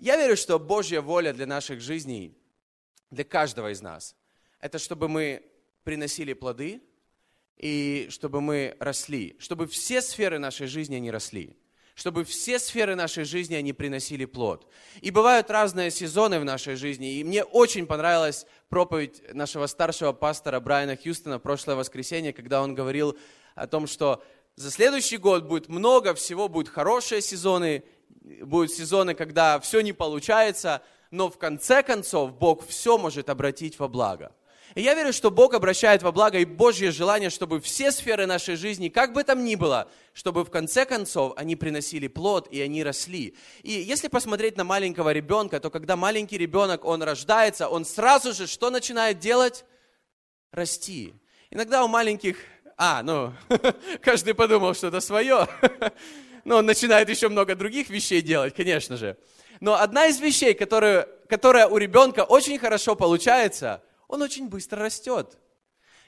я верю, что Божья воля для наших жизней, для каждого из нас, это чтобы мы приносили плоды и чтобы мы росли, чтобы все сферы нашей жизни они росли чтобы все сферы нашей жизни, они приносили плод. И бывают разные сезоны в нашей жизни. И мне очень понравилась проповедь нашего старшего пастора Брайана Хьюстона прошлое воскресенье, когда он говорил о том, что за следующий год будет много всего, будут хорошие сезоны, будут сезоны, когда все не получается, но в конце концов Бог все может обратить во благо. И я верю, что Бог обращает во благо и Божье желание, чтобы все сферы нашей жизни, как бы там ни было, чтобы в конце концов они приносили плод и они росли. И если посмотреть на маленького ребенка, то когда маленький ребенок, он рождается, он сразу же что начинает делать? Расти. Иногда у маленьких... А, ну, каждый подумал, что это свое. Но он начинает еще много других вещей делать, конечно же. Но одна из вещей, которая, которая у ребенка очень хорошо получается – он очень быстро растет.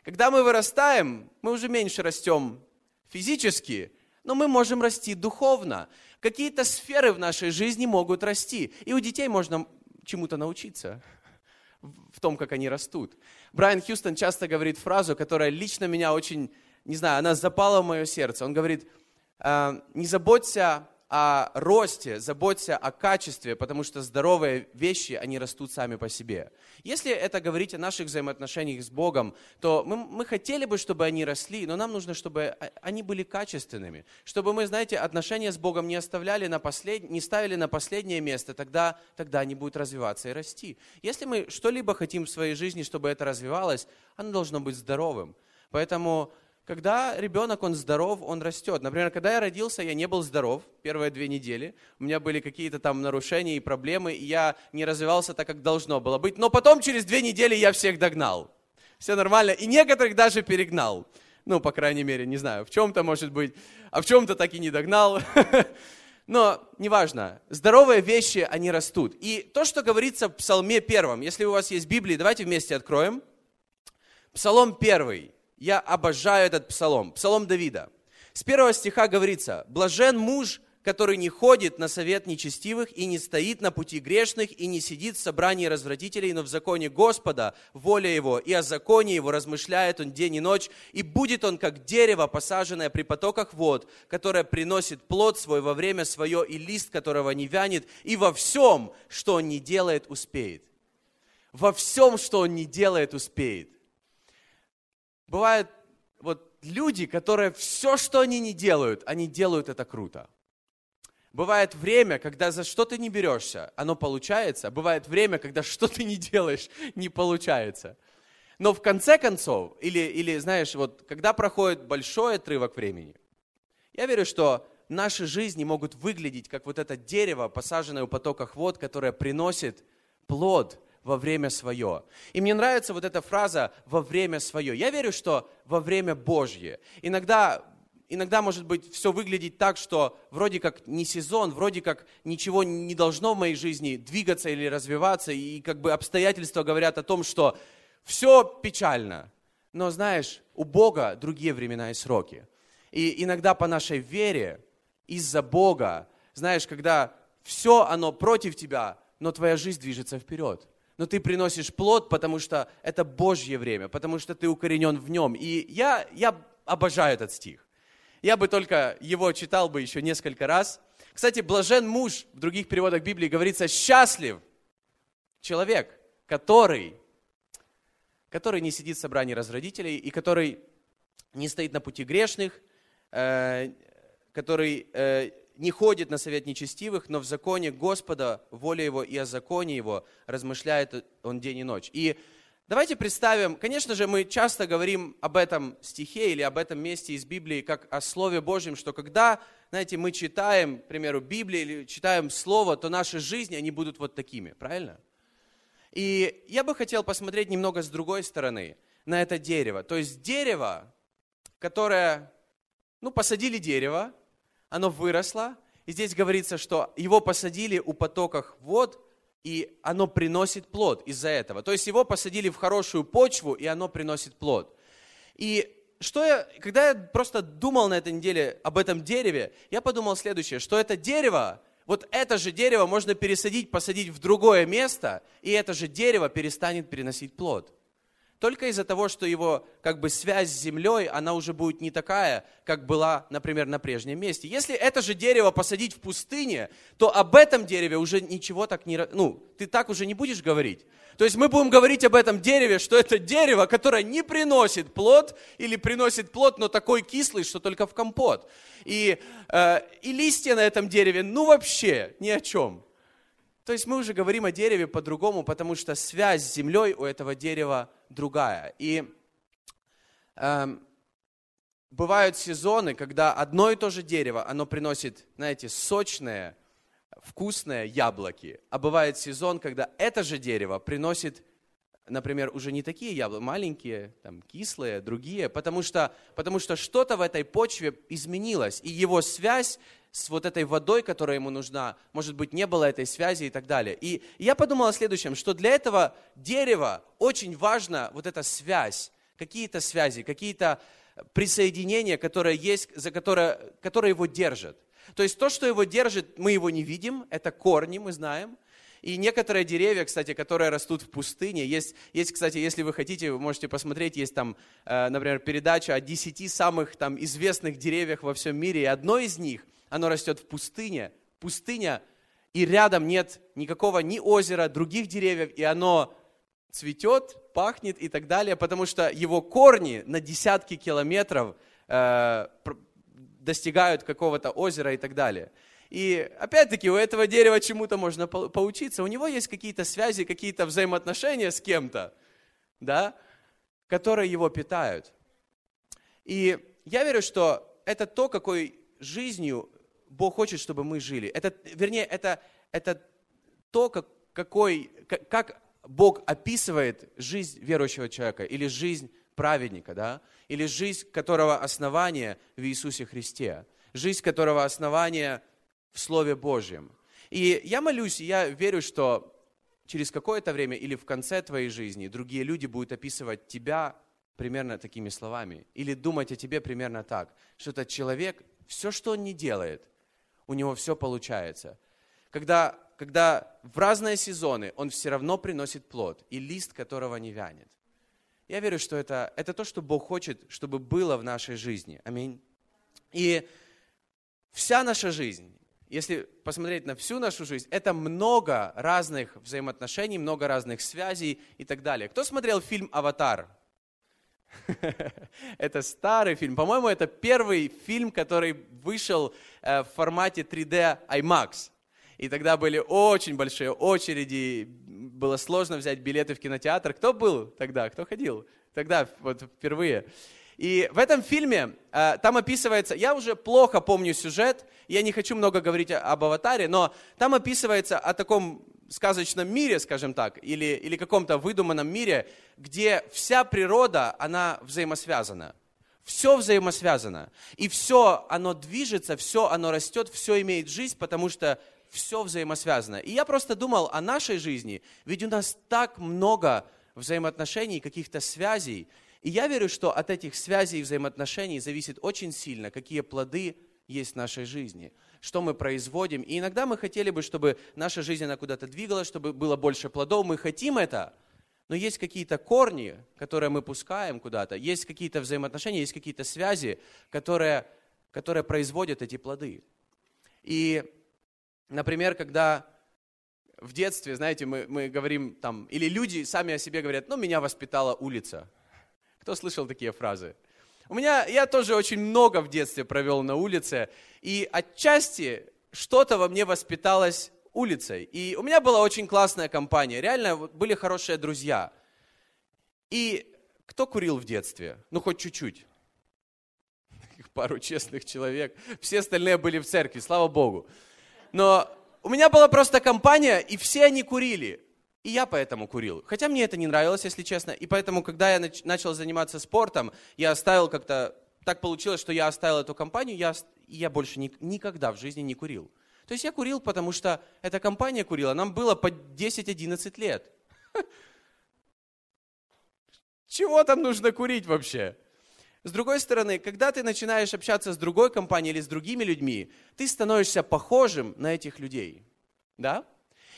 Когда мы вырастаем, мы уже меньше растем физически, но мы можем расти духовно. Какие-то сферы в нашей жизни могут расти. И у детей можно чему-то научиться в том, как они растут. Брайан Хьюстон часто говорит фразу, которая лично меня очень, не знаю, она запала в мое сердце. Он говорит, «А, не заботься о росте, заботься о качестве, потому что здоровые вещи, они растут сами по себе. Если это говорить о наших взаимоотношениях с Богом, то мы, мы хотели бы, чтобы они росли, но нам нужно, чтобы они были качественными. Чтобы мы, знаете, отношения с Богом не оставляли на послед... не ставили на последнее место, тогда, тогда они будут развиваться и расти. Если мы что-либо хотим в своей жизни, чтобы это развивалось, оно должно быть здоровым. Поэтому когда ребенок, он здоров, он растет. Например, когда я родился, я не был здоров первые две недели. У меня были какие-то там нарушения и проблемы, и я не развивался так, как должно было быть. Но потом, через две недели, я всех догнал. Все нормально. И некоторых даже перегнал. Ну, по крайней мере, не знаю, в чем-то, может быть, а в чем-то так и не догнал. Но неважно, здоровые вещи, они растут. И то, что говорится в Псалме первом, если у вас есть Библия, давайте вместе откроем. Псалом первый. Я обожаю этот псалом, псалом Давида. С первого стиха говорится, «Блажен муж, который не ходит на совет нечестивых и не стоит на пути грешных и не сидит в собрании развратителей, но в законе Господа воля его, и о законе его размышляет он день и ночь, и будет он как дерево, посаженное при потоках вод, которое приносит плод свой во время свое, и лист которого не вянет, и во всем, что он не делает, успеет». Во всем, что он не делает, успеет бывают вот люди, которые все, что они не делают, они делают это круто. Бывает время, когда за что ты не берешься, оно получается. Бывает время, когда что ты не делаешь, не получается. Но в конце концов, или, или знаешь, вот когда проходит большой отрывок времени, я верю, что наши жизни могут выглядеть как вот это дерево, посаженное у потоках вод, которое приносит плод во время свое. И мне нравится вот эта фраза «во время свое». Я верю, что во время Божье. Иногда, иногда может быть все выглядеть так, что вроде как не сезон, вроде как ничего не должно в моей жизни двигаться или развиваться, и как бы обстоятельства говорят о том, что все печально. Но знаешь, у Бога другие времена и сроки. И иногда по нашей вере, из-за Бога, знаешь, когда все оно против тебя, но твоя жизнь движется вперед но ты приносишь плод, потому что это Божье время, потому что ты укоренен в нем. И я, я обожаю этот стих. Я бы только его читал бы еще несколько раз. Кстати, блажен муж, в других переводах Библии говорится, счастлив человек, который, который не сидит в собрании разродителей и который не стоит на пути грешных, э, который э, не ходит на совет нечестивых, но в законе Господа, воля Его и о законе Его размышляет он день и ночь. И давайте представим, конечно же, мы часто говорим об этом стихе или об этом месте из Библии, как о Слове Божьем, что когда, знаете, мы читаем, к примеру, Библию или читаем Слово, то наши жизни, они будут вот такими, правильно? И я бы хотел посмотреть немного с другой стороны на это дерево. То есть дерево, которое, ну, посадили дерево, оно выросло, и здесь говорится, что его посадили у потоках вод, и оно приносит плод из-за этого. То есть его посадили в хорошую почву, и оно приносит плод. И что я, когда я просто думал на этой неделе об этом дереве, я подумал следующее, что это дерево, вот это же дерево можно пересадить, посадить в другое место, и это же дерево перестанет переносить плод. Только из-за того, что его как бы связь с землей, она уже будет не такая, как была, например, на прежнем месте. Если это же дерево посадить в пустыне, то об этом дереве уже ничего так не... Ну, ты так уже не будешь говорить. То есть мы будем говорить об этом дереве, что это дерево, которое не приносит плод или приносит плод, но такой кислый, что только в компот. И, э, и листья на этом дереве, ну вообще ни о чем. То есть мы уже говорим о дереве по-другому, потому что связь с землей у этого дерева другая. И э, бывают сезоны, когда одно и то же дерево, оно приносит, знаете, сочные, вкусные яблоки. А бывает сезон, когда это же дерево приносит, например, уже не такие яблоки, маленькие, там, кислые, другие, потому что, потому что что-то в этой почве изменилось, и его связь с вот этой водой, которая ему нужна, может быть, не было этой связи и так далее. И я подумал о следующем, что для этого дерева очень важна вот эта связь, какие-то связи, какие-то присоединения, которые есть, за которые, которые его держат. То есть то, что его держит, мы его не видим, это корни, мы знаем. И некоторые деревья, кстати, которые растут в пустыне, есть, есть кстати, если вы хотите, вы можете посмотреть, есть там, э, например, передача о десяти самых там известных деревьях во всем мире, и одно из них, оно растет в пустыне, пустыня, и рядом нет никакого ни озера, других деревьев, и оно цветет, пахнет и так далее, потому что его корни на десятки километров э, достигают какого-то озера и так далее. И опять-таки у этого дерева чему-то можно поучиться. У него есть какие-то связи, какие-то взаимоотношения с кем-то, да, которые его питают. И я верю, что это то, какой жизнью Бог хочет, чтобы мы жили. Это, вернее, это, это то, как, какой, как, Бог описывает жизнь верующего человека или жизнь праведника, да? или жизнь которого основание в Иисусе Христе, жизнь которого основание в Слове Божьем. И я молюсь, и я верю, что через какое-то время или в конце твоей жизни другие люди будут описывать тебя примерно такими словами, или думать о тебе примерно так, что этот человек, все, что он не делает, у него все получается. Когда, когда в разные сезоны он все равно приносит плод, и лист которого не вянет. Я верю, что это, это то, что Бог хочет, чтобы было в нашей жизни. Аминь. И вся наша жизнь, если посмотреть на всю нашу жизнь, это много разных взаимоотношений, много разных связей и так далее. Кто смотрел фильм «Аватар»? Это старый фильм. По-моему, это первый фильм, который вышел э, в формате 3D IMAX. И тогда были очень большие очереди, было сложно взять билеты в кинотеатр. Кто был тогда? Кто ходил? Тогда вот впервые. И в этом фильме э, там описывается, я уже плохо помню сюжет, я не хочу много говорить об аватаре, но там описывается о таком сказочном мире, скажем так, или, или каком-то выдуманном мире, где вся природа, она взаимосвязана. Все взаимосвязано. И все, оно движется, все, оно растет, все имеет жизнь, потому что все взаимосвязано. И я просто думал о нашей жизни, ведь у нас так много взаимоотношений, каких-то связей. И я верю, что от этих связей и взаимоотношений зависит очень сильно, какие плоды есть в нашей жизни, что мы производим. И иногда мы хотели бы, чтобы наша жизнь она куда-то двигалась, чтобы было больше плодов. Мы хотим это, но есть какие-то корни, которые мы пускаем куда-то, есть какие-то взаимоотношения, есть какие-то связи, которые, которые производят эти плоды. И Например, когда в детстве, знаете, мы, мы говорим там, или люди сами о себе говорят, ну, меня воспитала улица. Кто слышал такие фразы? У меня, я тоже очень много в детстве провел на улице, и отчасти что-то во мне воспиталось улицей. И у меня была очень классная компания, реально были хорошие друзья. И кто курил в детстве? Ну, хоть чуть-чуть. Пару честных человек. Все остальные были в церкви, слава Богу. Но у меня была просто компания, и все они курили. И я поэтому курил. Хотя мне это не нравилось, если честно. И поэтому, когда я начал заниматься спортом, я оставил как-то... Так получилось, что я оставил эту компанию, я, я больше ни, никогда в жизни не курил. То есть я курил, потому что эта компания курила. Нам было по 10-11 лет. Чего там нужно курить вообще? С другой стороны, когда ты начинаешь общаться с другой компанией или с другими людьми, ты становишься похожим на этих людей. Да?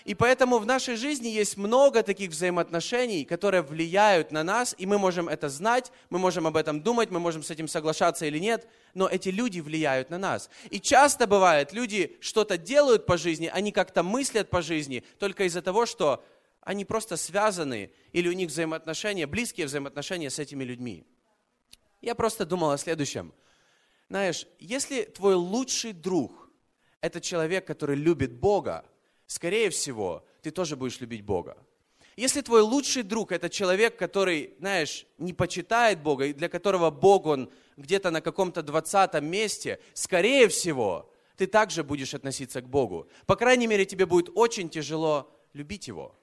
И поэтому в нашей жизни есть много таких взаимоотношений, которые влияют на нас, и мы можем это знать, мы можем об этом думать, мы можем с этим соглашаться или нет, но эти люди влияют на нас. И часто бывает, люди что-то делают по жизни, они как-то мыслят по жизни только из-за того, что они просто связаны, или у них взаимоотношения, близкие взаимоотношения с этими людьми. Я просто думал о следующем. Знаешь, если твой лучший друг – это человек, который любит Бога, скорее всего, ты тоже будешь любить Бога. Если твой лучший друг – это человек, который, знаешь, не почитает Бога, и для которого Бог, он где-то на каком-то двадцатом месте, скорее всего, ты также будешь относиться к Богу. По крайней мере, тебе будет очень тяжело любить Его.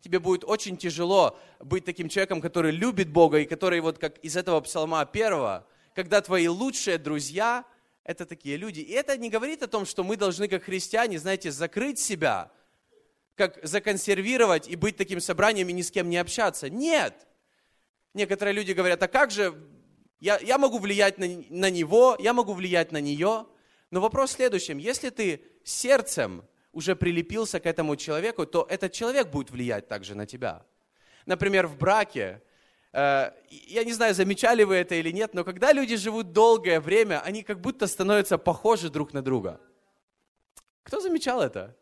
Тебе будет очень тяжело быть таким человеком, который любит Бога, и который вот как из этого псалма первого, когда твои лучшие друзья – это такие люди. И это не говорит о том, что мы должны, как христиане, знаете, закрыть себя – как законсервировать и быть таким собранием и ни с кем не общаться. Нет. Некоторые люди говорят, а как же, я, я могу влиять на, на него, я могу влиять на нее. Но вопрос в следующем, если ты сердцем уже прилепился к этому человеку, то этот человек будет влиять также на тебя. Например, в браке, э, я не знаю, замечали вы это или нет, но когда люди живут долгое время, они как будто становятся похожи друг на друга. Кто замечал это?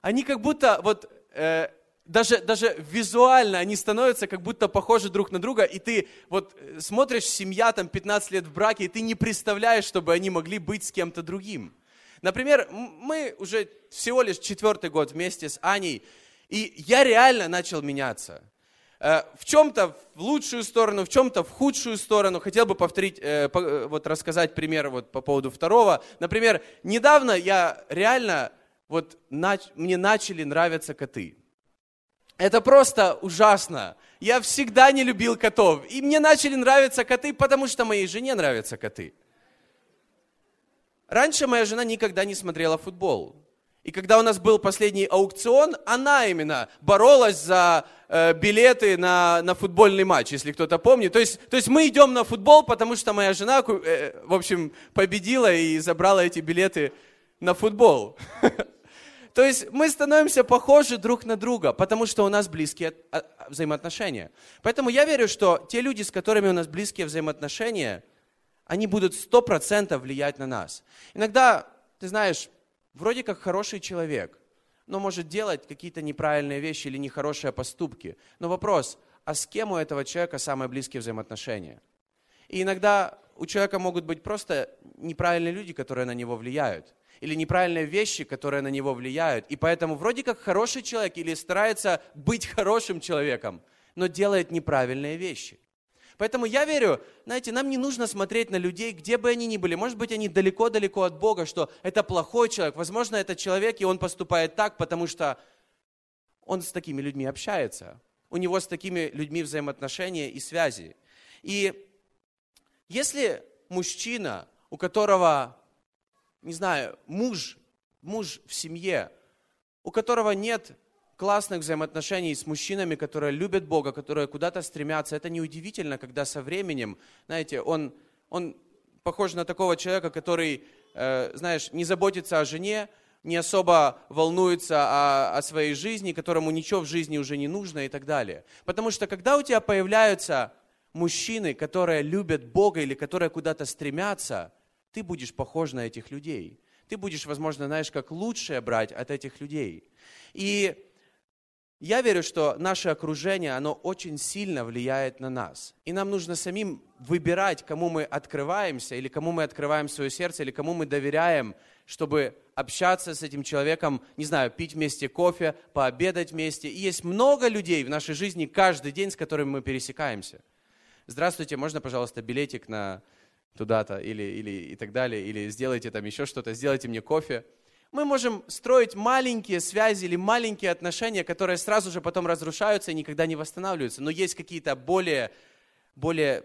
Они как будто вот э, даже, даже визуально они становятся как будто похожи друг на друга, и ты вот э, смотришь, семья там 15 лет в браке, и ты не представляешь, чтобы они могли быть с кем-то другим. Например, мы уже всего лишь четвертый год вместе с Аней, и я реально начал меняться. Э, в чем-то в лучшую сторону, в чем-то в худшую сторону. Хотел бы повторить, э, вот рассказать пример вот по поводу второго. Например, недавно я реально вот нач, мне начали нравиться коты. Это просто ужасно. Я всегда не любил котов. И мне начали нравиться коты, потому что моей жене нравятся коты. Раньше моя жена никогда не смотрела футбол. И когда у нас был последний аукцион, она именно боролась за э, билеты на, на футбольный матч, если кто-то помнит. То есть, то есть мы идем на футбол, потому что моя жена, э, в общем, победила и забрала эти билеты на футбол. То есть мы становимся похожи друг на друга, потому что у нас близкие а, взаимоотношения. Поэтому я верю, что те люди, с которыми у нас близкие взаимоотношения, они будут сто процентов влиять на нас. Иногда, ты знаешь, вроде как хороший человек, но может делать какие-то неправильные вещи или нехорошие поступки. Но вопрос, а с кем у этого человека самые близкие взаимоотношения? И иногда у человека могут быть просто неправильные люди, которые на него влияют или неправильные вещи, которые на него влияют. И поэтому вроде как хороший человек или старается быть хорошим человеком, но делает неправильные вещи. Поэтому я верю, знаете, нам не нужно смотреть на людей, где бы они ни были. Может быть, они далеко-далеко от Бога, что это плохой человек. Возможно, это человек, и он поступает так, потому что он с такими людьми общается. У него с такими людьми взаимоотношения и связи. И если мужчина, у которого не знаю, муж, муж в семье, у которого нет классных взаимоотношений с мужчинами, которые любят Бога, которые куда-то стремятся. Это неудивительно, когда со временем, знаете, он, он похож на такого человека, который, э, знаешь, не заботится о жене, не особо волнуется о, о своей жизни, которому ничего в жизни уже не нужно и так далее. Потому что когда у тебя появляются мужчины, которые любят Бога или которые куда-то стремятся, ты будешь похож на этих людей. Ты будешь, возможно, знаешь, как лучшее брать от этих людей. И я верю, что наше окружение, оно очень сильно влияет на нас. И нам нужно самим выбирать, кому мы открываемся, или кому мы открываем свое сердце, или кому мы доверяем, чтобы общаться с этим человеком, не знаю, пить вместе кофе, пообедать вместе. И есть много людей в нашей жизни каждый день, с которыми мы пересекаемся. Здравствуйте, можно, пожалуйста, билетик на туда-то, или, или и так далее, или сделайте там еще что-то, сделайте мне кофе. Мы можем строить маленькие связи или маленькие отношения, которые сразу же потом разрушаются и никогда не восстанавливаются. Но есть какие-то более, более,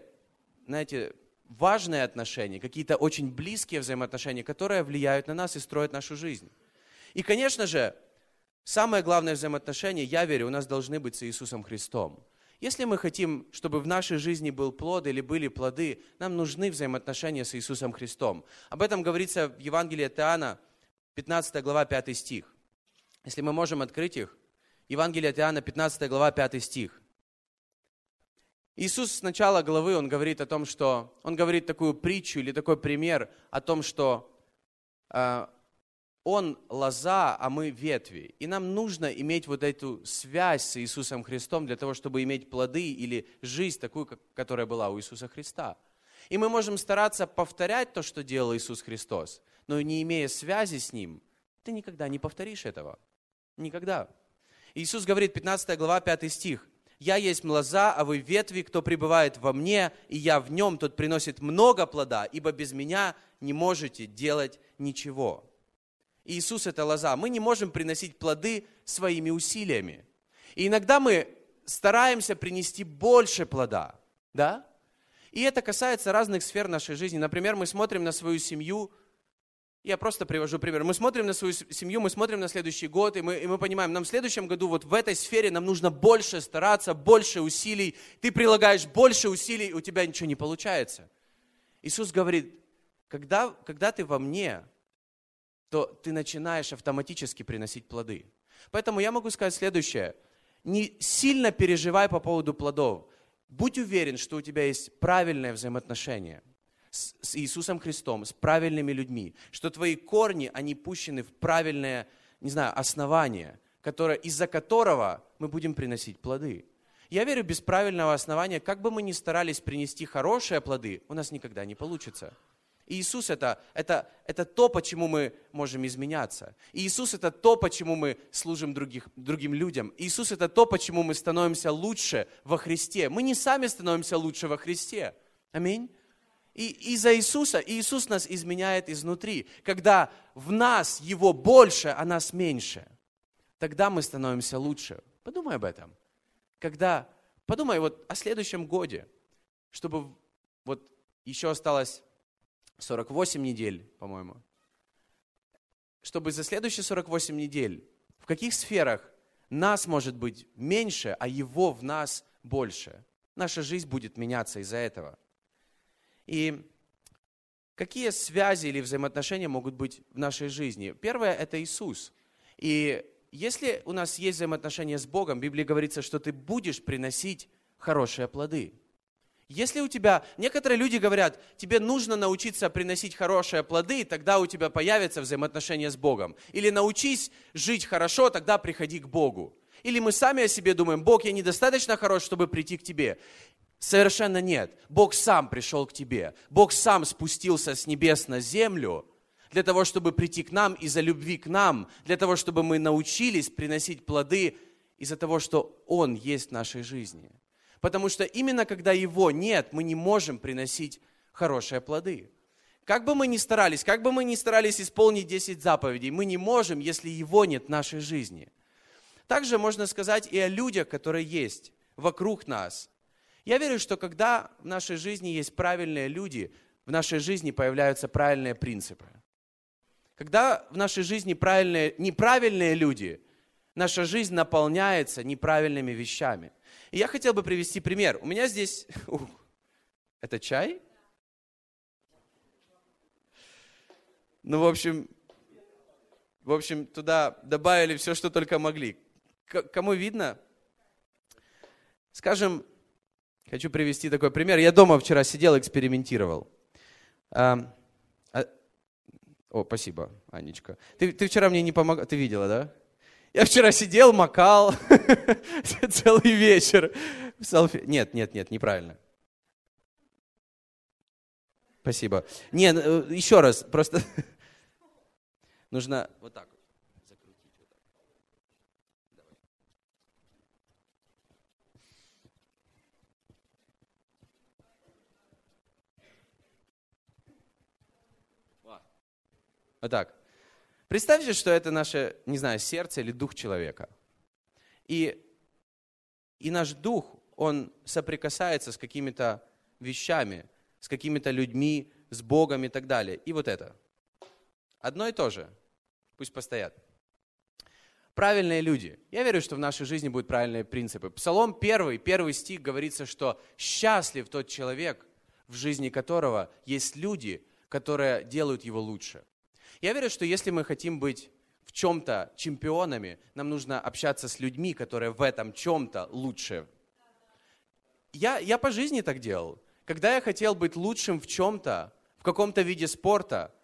знаете, важные отношения, какие-то очень близкие взаимоотношения, которые влияют на нас и строят нашу жизнь. И, конечно же, самое главное взаимоотношение, я верю, у нас должны быть с Иисусом Христом. Если мы хотим, чтобы в нашей жизни был плод или были плоды, нам нужны взаимоотношения с Иисусом Христом. Об этом говорится в Евангелии от Иоанна, 15 глава, 5 стих. Если мы можем открыть их, Евангелие от Иоанна, 15 глава, 5 стих. Иисус с начала главы, Он говорит о том, что, Он говорит такую притчу или такой пример о том, что э, он лоза, а мы ветви. И нам нужно иметь вот эту связь с Иисусом Христом для того, чтобы иметь плоды или жизнь такую, которая была у Иисуса Христа. И мы можем стараться повторять то, что делал Иисус Христос, но не имея связи с Ним, ты никогда не повторишь этого. Никогда. Иисус говорит, 15 глава, 5 стих. «Я есть лоза, а вы ветви, кто пребывает во мне, и я в нем, тот приносит много плода, ибо без меня не можете делать ничего». Иисус – это лоза. Мы не можем приносить плоды своими усилиями. И иногда мы стараемся принести больше плода, да? И это касается разных сфер нашей жизни. Например, мы смотрим на свою семью, я просто привожу пример. Мы смотрим на свою семью, мы смотрим на следующий год, и мы, и мы понимаем, нам в следующем году вот в этой сфере нам нужно больше стараться, больше усилий. Ты прилагаешь больше усилий, у тебя ничего не получается. Иисус говорит, когда, когда ты во мне, то ты начинаешь автоматически приносить плоды. Поэтому я могу сказать следующее. Не сильно переживай по поводу плодов. Будь уверен, что у тебя есть правильное взаимоотношение с, с Иисусом Христом, с правильными людьми, что твои корни, они пущены в правильное, не знаю, основание, которое, из-за которого мы будем приносить плоды. Я верю, без правильного основания, как бы мы ни старались принести хорошие плоды, у нас никогда не получится. Иисус это, это, это то, почему мы можем изменяться. Иисус это то, почему мы служим других, другим людям. Иисус это то, почему мы становимся лучше во Христе. Мы не сами становимся лучше во Христе. Аминь. И из-за Иисуса, Иисус нас изменяет изнутри. Когда в нас Его больше, а нас меньше, тогда мы становимся лучше. Подумай об этом. Когда, подумай вот о следующем годе, чтобы вот еще осталось 48 недель, по-моему. Чтобы за следующие 48 недель, в каких сферах нас может быть меньше, а его в нас больше. Наша жизнь будет меняться из-за этого. И какие связи или взаимоотношения могут быть в нашей жизни? Первое – это Иисус. И если у нас есть взаимоотношения с Богом, в Библии говорится, что ты будешь приносить хорошие плоды – если у тебя, некоторые люди говорят, тебе нужно научиться приносить хорошие плоды, тогда у тебя появятся взаимоотношения с Богом. Или научись жить хорошо, тогда приходи к Богу. Или мы сами о себе думаем, Бог, я недостаточно хорош, чтобы прийти к тебе. Совершенно нет. Бог сам пришел к тебе. Бог сам спустился с небес на землю для того, чтобы прийти к нам из-за любви к нам, для того, чтобы мы научились приносить плоды из-за того, что Он есть в нашей жизни. Потому что именно когда его нет, мы не можем приносить хорошие плоды. Как бы мы ни старались, как бы мы ни старались исполнить 10 заповедей, мы не можем, если его нет в нашей жизни. Также можно сказать и о людях, которые есть вокруг нас. Я верю, что когда в нашей жизни есть правильные люди, в нашей жизни появляются правильные принципы. Когда в нашей жизни правильные, неправильные люди, наша жизнь наполняется неправильными вещами. И я хотел бы привести пример. У меня здесь... Ух, это чай? Ну, в общем, в общем, туда добавили все, что только могли. К кому видно? Скажем, хочу привести такой пример. Я дома вчера сидел, экспериментировал. А, а, о, спасибо, Анечка. Ты, ты вчера мне не помогла, ты видела, да? Я вчера сидел, макал целый вечер. Селфи... Нет, нет, нет, неправильно. Спасибо. Не, э, еще раз, просто нужно вот так. Вот так. Представьте, что это наше, не знаю, сердце или дух человека. И, и наш дух, он соприкасается с какими-то вещами, с какими-то людьми, с Богом и так далее. И вот это. Одно и то же. Пусть постоят. Правильные люди. Я верю, что в нашей жизни будут правильные принципы. Псалом 1, первый стих говорится, что счастлив тот человек, в жизни которого есть люди, которые делают его лучше. Я верю, что если мы хотим быть в чем-то чемпионами, нам нужно общаться с людьми, которые в этом чем-то лучше. Я, я по жизни так делал. Когда я хотел быть лучшим в чем-то, в каком-то виде спорта,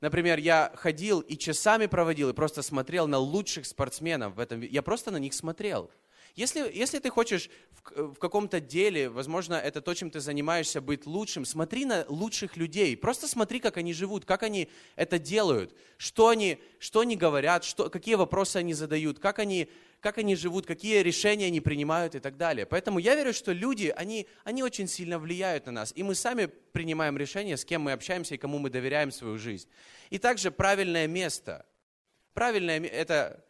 например, я ходил и часами проводил, и просто смотрел на лучших спортсменов в этом, я просто на них смотрел. Если, если ты хочешь в, в каком-то деле, возможно, это то, чем ты занимаешься, быть лучшим, смотри на лучших людей. Просто смотри, как они живут, как они это делают, что они, что они говорят, что, какие вопросы они задают, как они, как они живут, какие решения они принимают и так далее. Поэтому я верю, что люди, они, они очень сильно влияют на нас. И мы сами принимаем решения, с кем мы общаемся и кому мы доверяем свою жизнь. И также правильное место. Правильное, это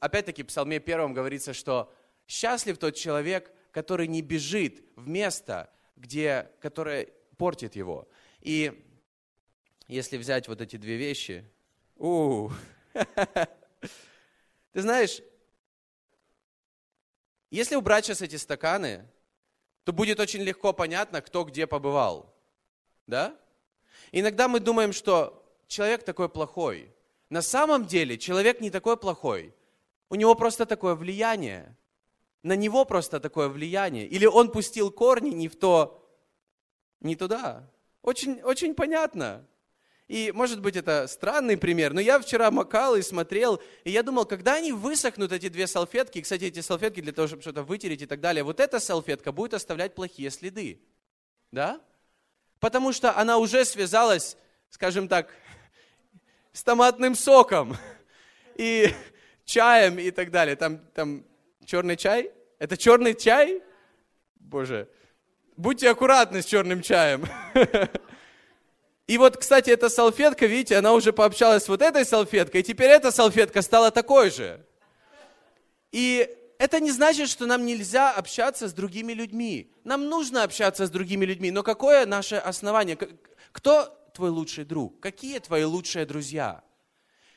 опять-таки в Псалме первом говорится, что счастлив тот человек, который не бежит в место, где, которое портит его. И если взять вот эти две вещи, у, ты знаешь, если убрать сейчас эти стаканы, то будет очень легко понятно, кто где побывал. Да? Иногда мы думаем, что человек такой плохой. На самом деле человек не такой плохой. У него просто такое влияние. На него просто такое влияние. Или он пустил корни не в то, не туда. Очень, очень понятно. И, может быть, это странный пример, но я вчера макал и смотрел, и я думал, когда они высохнут, эти две салфетки, кстати, эти салфетки для того, чтобы что-то вытереть и так далее, вот эта салфетка будет оставлять плохие следы. Да? Потому что она уже связалась, скажем так, с томатным соком и чаем и так далее. Там, там черный чай? Это черный чай? Боже, будьте аккуратны с черным чаем. И вот, кстати, эта салфетка, видите, она уже пообщалась с вот этой салфеткой, и теперь эта салфетка стала такой же. И это не значит, что нам нельзя общаться с другими людьми. Нам нужно общаться с другими людьми, но какое наше основание? Кто твой лучший друг? Какие твои лучшие друзья?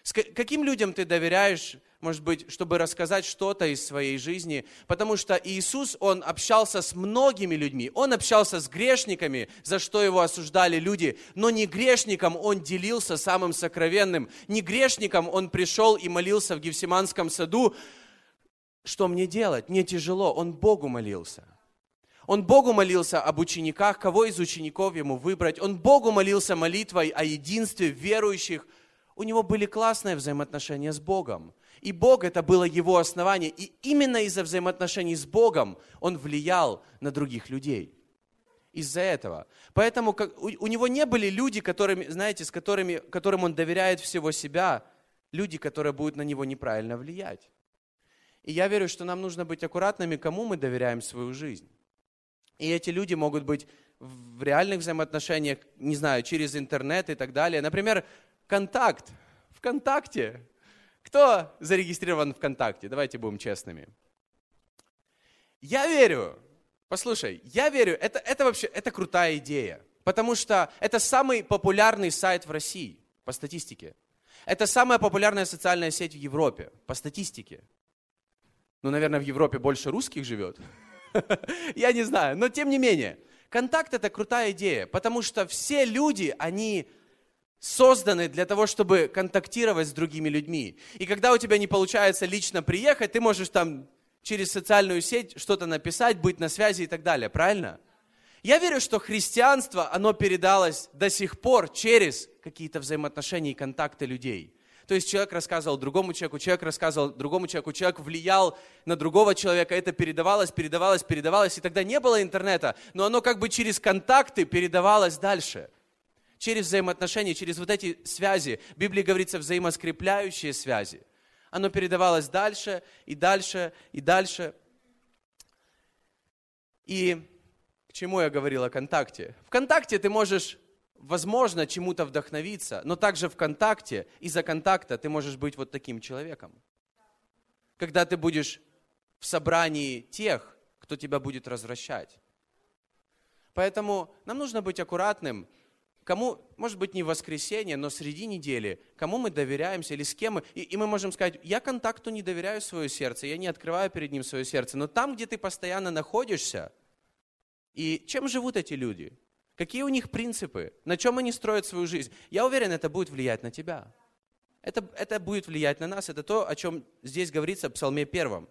С каким людям ты доверяешь, может быть, чтобы рассказать что-то из своей жизни? Потому что Иисус, Он общался с многими людьми. Он общался с грешниками, за что Его осуждали люди. Но не грешникам Он делился самым сокровенным. Не грешникам Он пришел и молился в Гефсиманском саду. Что мне делать? Мне тяжело. Он Богу молился. Он Богу молился об учениках, кого из учеников ему выбрать. Он Богу молился молитвой о единстве верующих. У него были классные взаимоотношения с Богом. И Бог это было его основание. И именно из-за взаимоотношений с Богом он влиял на других людей. Из-за этого. Поэтому как, у, у него не были люди, которыми, знаете, с которыми, которым он доверяет всего себя, люди, которые будут на него неправильно влиять. И я верю, что нам нужно быть аккуратными, кому мы доверяем свою жизнь. И эти люди могут быть в реальных взаимоотношениях, не знаю, через интернет и так далее. Например, контакт. ВКонтакте. Кто зарегистрирован ВКонтакте? Давайте будем честными. Я верю, послушай, я верю, это, это вообще, это крутая идея. Потому что это самый популярный сайт в России по статистике. Это самая популярная социальная сеть в Европе по статистике. Ну, наверное, в Европе больше русских живет. Я не знаю, но тем не менее. Контакт это крутая идея, потому что все люди, они созданы для того, чтобы контактировать с другими людьми. И когда у тебя не получается лично приехать, ты можешь там через социальную сеть что-то написать, быть на связи и так далее, правильно? Я верю, что христианство, оно передалось до сих пор через какие-то взаимоотношения и контакты людей. То есть человек рассказывал другому человеку, человек рассказывал другому человеку, человек влиял на другого человека, это передавалось, передавалось, передавалось, и тогда не было интернета, но оно как бы через контакты передавалось дальше. Через взаимоотношения, через вот эти связи. В Библии говорится взаимоскрепляющие связи. Оно передавалось дальше и дальше и дальше. И к чему я говорил о контакте? В контакте ты можешь возможно, чему-то вдохновиться, но также в контакте, из-за контакта ты можешь быть вот таким человеком. Когда ты будешь в собрании тех, кто тебя будет развращать. Поэтому нам нужно быть аккуратным, кому, может быть, не в воскресенье, но среди недели, кому мы доверяемся или с кем мы. И, и мы можем сказать, я контакту не доверяю свое сердце, я не открываю перед ним свое сердце. Но там, где ты постоянно находишься, и чем живут эти люди? Какие у них принципы? На чем они строят свою жизнь? Я уверен, это будет влиять на тебя. Это, это будет влиять на нас. Это то, о чем здесь говорится в Псалме первом.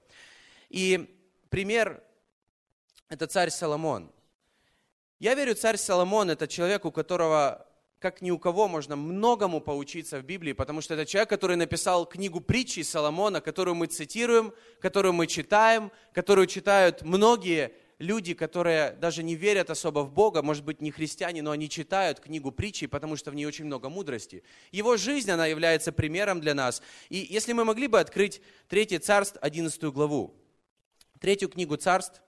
И пример – это царь Соломон. Я верю, царь Соломон – это человек, у которого, как ни у кого, можно многому поучиться в Библии, потому что это человек, который написал книгу притчи Соломона, которую мы цитируем, которую мы читаем, которую читают многие люди, которые даже не верят особо в Бога, может быть, не христиане, но они читают книгу притчи, потому что в ней очень много мудрости. Его жизнь, она является примером для нас. И если мы могли бы открыть Третье царство, 11 главу, Третью книгу царств,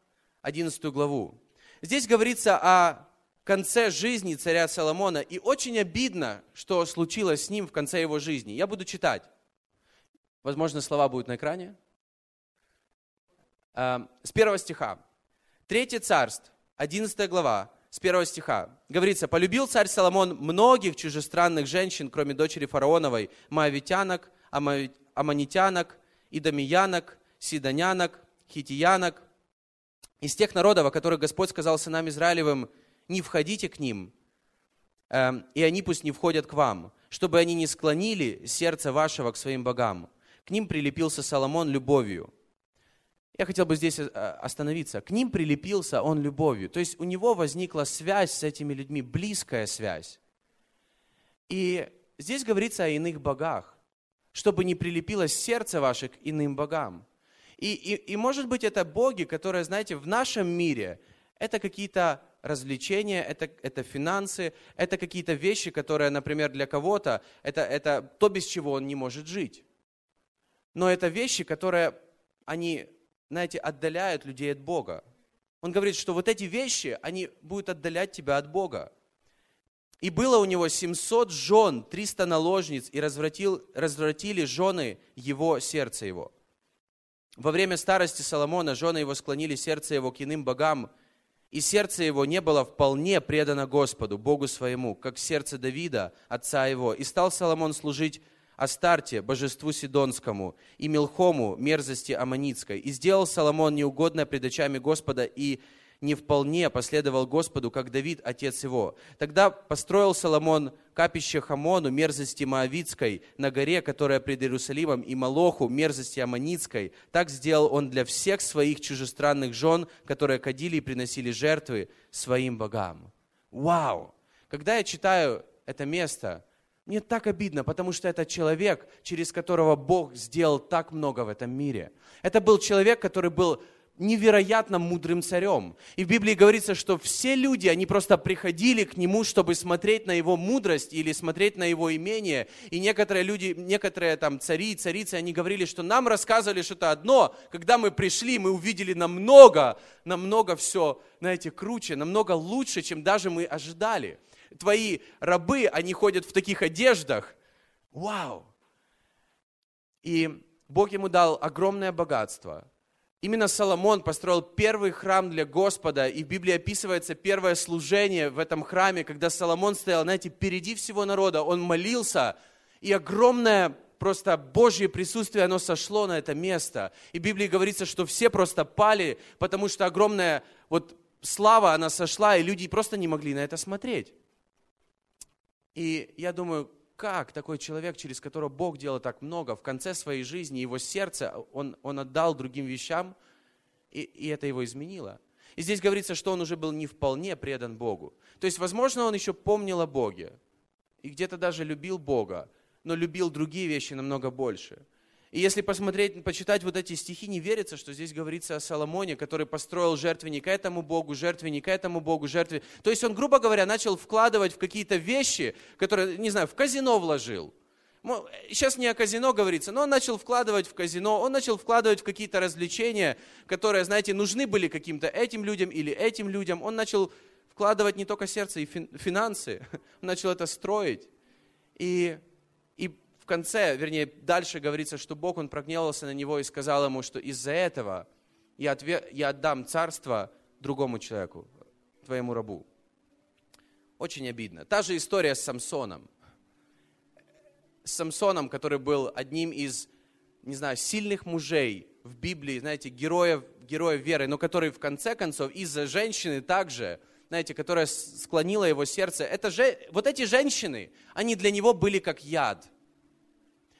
11 главу. Здесь говорится о конце жизни царя Соломона, и очень обидно, что случилось с ним в конце его жизни. Я буду читать. Возможно, слова будут на экране. Эм, с первого стиха. Третье царство, 11 глава, с первого стиха. Говорится, полюбил царь Соломон многих чужестранных женщин, кроме дочери фараоновой, моавитянок, аманитянок, идомиянок, сидонянок, хитиянок, из тех народов, о которых Господь сказал сынам Израилевым, не входите к ним, эм, и они пусть не входят к вам, чтобы они не склонили сердце вашего к своим богам. К ним прилепился Соломон любовью. Я хотел бы здесь э, остановиться. К ним прилепился он любовью. То есть у него возникла связь с этими людьми, близкая связь. И здесь говорится о иных богах, чтобы не прилепилось сердце ваше к иным богам. И, и, и может быть это боги, которые, знаете, в нашем мире, это какие-то развлечения, это, это финансы, это какие-то вещи, которые, например, для кого-то, это, это то, без чего он не может жить. Но это вещи, которые, они, знаете, отдаляют людей от Бога. Он говорит, что вот эти вещи, они будут отдалять тебя от Бога. И было у него 700 жен, 300 наложниц, и развратил, развратили жены его, сердце его. Во время старости Соломона жены его склонили сердце его к иным богам, и сердце его не было вполне предано Господу, Богу своему, как сердце Давида, отца его. И стал Соломон служить Астарте, божеству Сидонскому, и Милхому, мерзости Аманицкой. И сделал Соломон неугодное пред очами Господа, и не вполне последовал Господу, как Давид, отец его. Тогда построил Соломон капище Хамону, мерзости Моавицкой, на горе, которая пред Иерусалимом, и Малоху, мерзости Аманицкой. Так сделал он для всех своих чужестранных жен, которые кадили и приносили жертвы своим богам. Вау! Когда я читаю это место, мне так обидно, потому что это человек, через которого Бог сделал так много в этом мире. Это был человек, который был невероятно мудрым царем. И в Библии говорится, что все люди, они просто приходили к нему, чтобы смотреть на его мудрость или смотреть на его имение. И некоторые люди, некоторые там цари и царицы, они говорили, что нам рассказывали что-то одно, когда мы пришли, мы увидели намного, намного все, знаете, круче, намного лучше, чем даже мы ожидали. Твои рабы, они ходят в таких одеждах. Вау! И Бог ему дал огромное богатство – Именно Соломон построил первый храм для Господа, и в Библии описывается первое служение в этом храме, когда Соломон стоял, знаете, впереди всего народа, он молился, и огромное просто Божье присутствие, оно сошло на это место. И в Библии говорится, что все просто пали, потому что огромная вот слава, она сошла, и люди просто не могли на это смотреть. И я думаю, как такой человек, через которого Бог делал так много, в конце своей жизни, его сердце, он, он отдал другим вещам, и, и это его изменило. И здесь говорится, что он уже был не вполне предан Богу. То есть, возможно, он еще помнил о Боге, и где-то даже любил Бога, но любил другие вещи намного больше – и если посмотреть, почитать вот эти стихи, не верится, что здесь говорится о Соломоне, который построил жертвенник этому Богу, жертвенник этому Богу, жертвенник. То есть он, грубо говоря, начал вкладывать в какие-то вещи, которые, не знаю, в казино вложил. Сейчас не о казино говорится, но он начал вкладывать в казино, он начал вкладывать в какие-то развлечения, которые, знаете, нужны были каким-то этим людям или этим людям. Он начал вкладывать не только сердце и финансы, он начал это строить. И конце, вернее, дальше говорится, что Бог, Он прогневался на него и сказал ему, что из-за этого я, отве... я отдам царство другому человеку, твоему рабу. Очень обидно. Та же история с Самсоном. С Самсоном, который был одним из, не знаю, сильных мужей в Библии, знаете, героев, героев веры, но который в конце концов из-за женщины также, знаете, которая склонила его сердце, это же, вот эти женщины, они для него были как яд.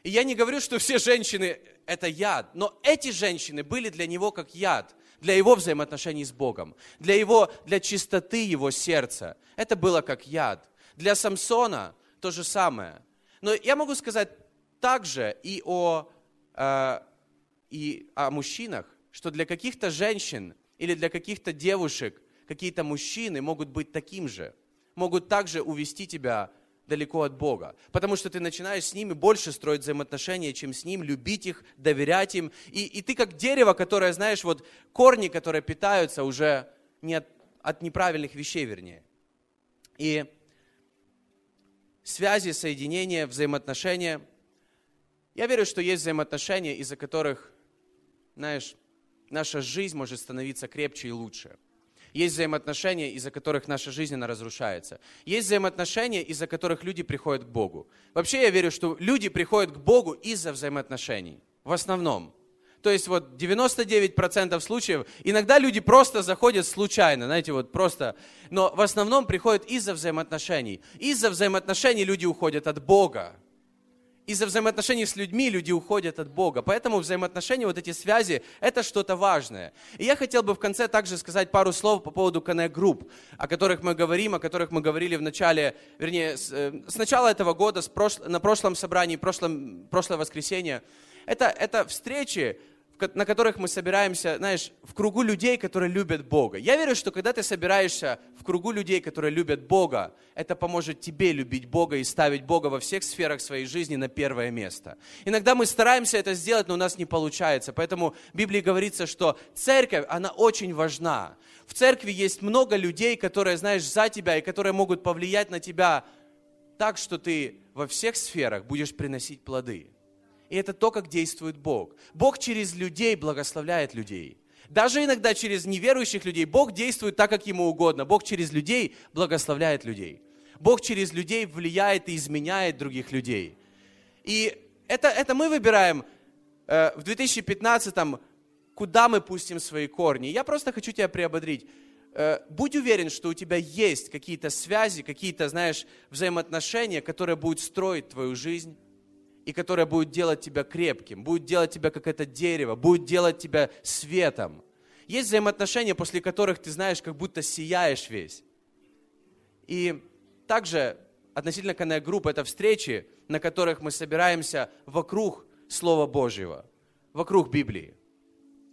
И я не говорю, что все женщины это яд, но эти женщины были для него как яд для его взаимоотношений с Богом, для, его, для чистоты его сердца. Это было как яд. Для Самсона то же самое. Но я могу сказать также и о, э, и о мужчинах, что для каких-то женщин или для каких-то девушек какие-то мужчины могут быть таким же, могут также увести тебя далеко от Бога. Потому что ты начинаешь с ними больше строить взаимоотношения, чем с ним, любить их, доверять им. И, и ты как дерево, которое, знаешь, вот корни, которые питаются уже не от, от неправильных вещей, вернее. И связи, соединения, взаимоотношения. Я верю, что есть взаимоотношения, из-за которых, знаешь, наша жизнь может становиться крепче и лучше – есть взаимоотношения, из-за которых наша жизнь она разрушается. Есть взаимоотношения, из-за которых люди приходят к Богу. Вообще я верю, что люди приходят к Богу из-за взаимоотношений. В основном. То есть вот 99% случаев, иногда люди просто заходят случайно, знаете, вот просто, но в основном приходят из-за взаимоотношений. Из-за взаимоотношений люди уходят от Бога из-за взаимоотношений с людьми люди уходят от Бога. Поэтому взаимоотношения, вот эти связи, это что-то важное. И я хотел бы в конце также сказать пару слов по поводу Connect Group, о которых мы говорим, о которых мы говорили в начале, вернее, с, э, с начала этого года, с прошл, на прошлом собрании, прошлом, прошлое воскресенье. Это, это встречи, на которых мы собираемся, знаешь, в кругу людей, которые любят Бога. Я верю, что когда ты собираешься в кругу людей, которые любят Бога, это поможет тебе любить Бога и ставить Бога во всех сферах своей жизни на первое место. Иногда мы стараемся это сделать, но у нас не получается. Поэтому в Библии говорится, что церковь, она очень важна. В церкви есть много людей, которые, знаешь, за тебя и которые могут повлиять на тебя так, что ты во всех сферах будешь приносить плоды. И это то, как действует Бог. Бог через людей благословляет людей. Даже иногда через неверующих людей Бог действует так, как ему угодно. Бог через людей благословляет людей. Бог через людей влияет и изменяет других людей. И это, это мы выбираем э, в 2015-м, куда мы пустим свои корни. Я просто хочу тебя приободрить. Э, будь уверен, что у тебя есть какие-то связи, какие-то, знаешь, взаимоотношения, которые будут строить твою жизнь и которая будет делать тебя крепким, будет делать тебя как это дерево, будет делать тебя светом. Есть взаимоотношения, после которых ты знаешь, как будто сияешь весь. И также относительно Connect Group это встречи, на которых мы собираемся вокруг Слова Божьего, вокруг Библии.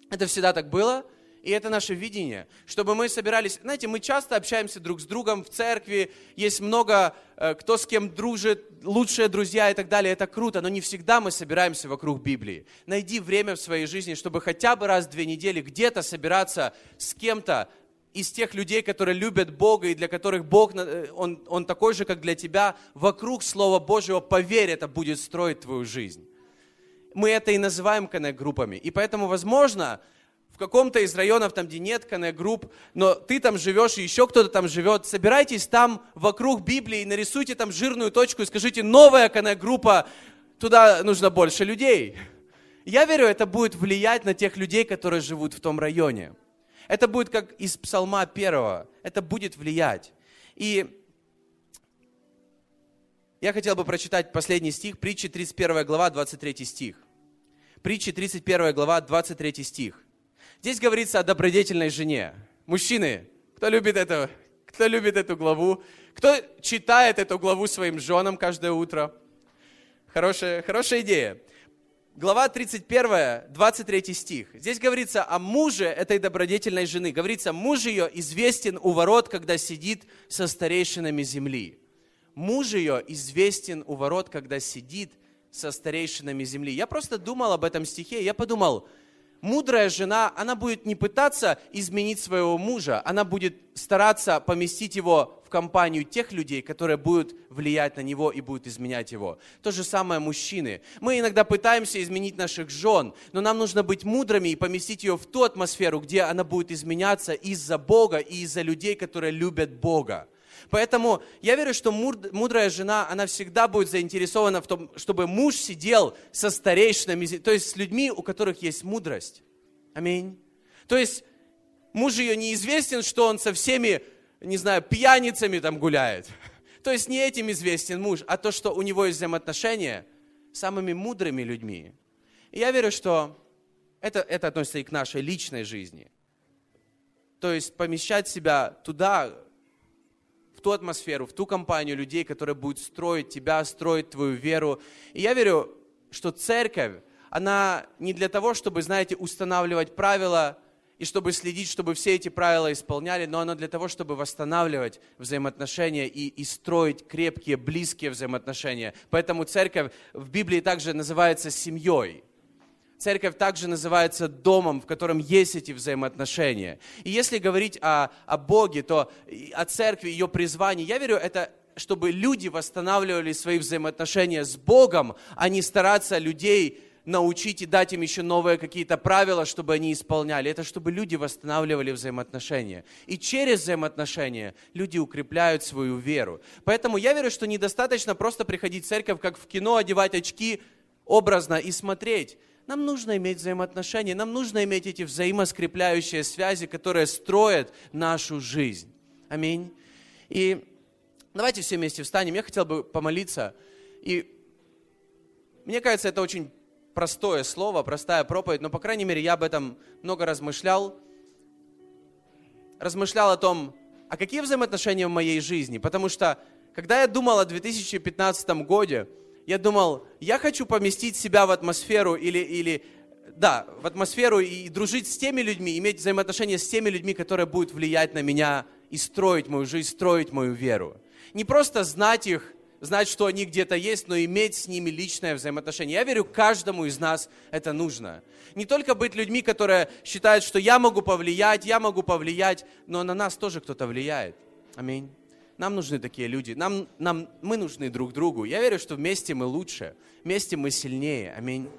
Это всегда так было, и это наше видение, чтобы мы собирались, знаете, мы часто общаемся друг с другом в церкви, есть много, э, кто с кем дружит, лучшие друзья и так далее, это круто, но не всегда мы собираемся вокруг Библии. Найди время в своей жизни, чтобы хотя бы раз в две недели где-то собираться с кем-то, из тех людей, которые любят Бога и для которых Бог, э, он, он такой же, как для тебя, вокруг Слова Божьего, поверь, это будет строить твою жизнь. Мы это и называем коннект-группами. И поэтому, возможно, в каком-то из районов, там, где нет коннект-групп, но ты там живешь, и еще кто-то там живет, собирайтесь там вокруг Библии, нарисуйте там жирную точку и скажите, новая коннект-группа, туда нужно больше людей. Я верю, это будет влиять на тех людей, которые живут в том районе. Это будет как из Псалма первого. Это будет влиять. И я хотел бы прочитать последний стих, притчи 31 глава, 23 стих. Притчи 31 глава, 23 стих. Здесь говорится о добродетельной жене. Мужчины, кто любит это, кто любит эту главу? Кто читает эту главу своим женам каждое утро? Хорошая, хорошая идея. Глава 31, 23 стих. Здесь говорится о муже этой добродетельной жены. Говорится, муж ее известен у ворот, когда сидит со старейшинами земли. Муж ее известен у ворот, когда сидит со старейшинами земли. Я просто думал об этом стихе, я подумал, мудрая жена, она будет не пытаться изменить своего мужа, она будет стараться поместить его в компанию тех людей, которые будут влиять на него и будут изменять его. То же самое мужчины. Мы иногда пытаемся изменить наших жен, но нам нужно быть мудрыми и поместить ее в ту атмосферу, где она будет изменяться из-за Бога и из-за людей, которые любят Бога. Поэтому я верю, что мудрая жена, она всегда будет заинтересована в том, чтобы муж сидел со старейшинами, то есть с людьми, у которых есть мудрость. Аминь. То есть муж ее неизвестен, что он со всеми, не знаю, пьяницами там гуляет. То есть не этим известен муж, а то, что у него есть взаимоотношения с самыми мудрыми людьми. И я верю, что это, это относится и к нашей личной жизни. То есть помещать себя туда, ту атмосферу, в ту компанию людей, которые будут строить тебя, строить твою веру. И я верю, что церковь, она не для того, чтобы, знаете, устанавливать правила и чтобы следить, чтобы все эти правила исполняли, но она для того, чтобы восстанавливать взаимоотношения и, и строить крепкие, близкие взаимоотношения. Поэтому церковь в Библии также называется семьей. Церковь также называется домом, в котором есть эти взаимоотношения. И если говорить о, о Боге, то о церкви, ее призвании, я верю, это чтобы люди восстанавливали свои взаимоотношения с Богом, а не стараться людей научить и дать им еще новые какие-то правила, чтобы они исполняли. Это чтобы люди восстанавливали взаимоотношения. И через взаимоотношения люди укрепляют свою веру. Поэтому я верю, что недостаточно просто приходить в церковь, как в кино, одевать очки образно и смотреть. Нам нужно иметь взаимоотношения, нам нужно иметь эти взаимоскрепляющие связи, которые строят нашу жизнь. Аминь. И давайте все вместе встанем. Я хотел бы помолиться. И мне кажется, это очень простое слово, простая проповедь, но, по крайней мере, я об этом много размышлял. Размышлял о том, а какие взаимоотношения в моей жизни. Потому что, когда я думал о 2015 году, я думал, я хочу поместить себя в атмосферу или, или да, в атмосферу и дружить с теми людьми, иметь взаимоотношения с теми людьми, которые будут влиять на меня и строить мою жизнь, строить мою веру. Не просто знать их, знать, что они где-то есть, но иметь с ними личное взаимоотношение. Я верю, каждому из нас это нужно. Не только быть людьми, которые считают, что я могу повлиять, я могу повлиять, но на нас тоже кто-то влияет. Аминь. Нам нужны такие люди. Нам, нам, мы нужны друг другу. Я верю, что вместе мы лучше, вместе мы сильнее. Аминь.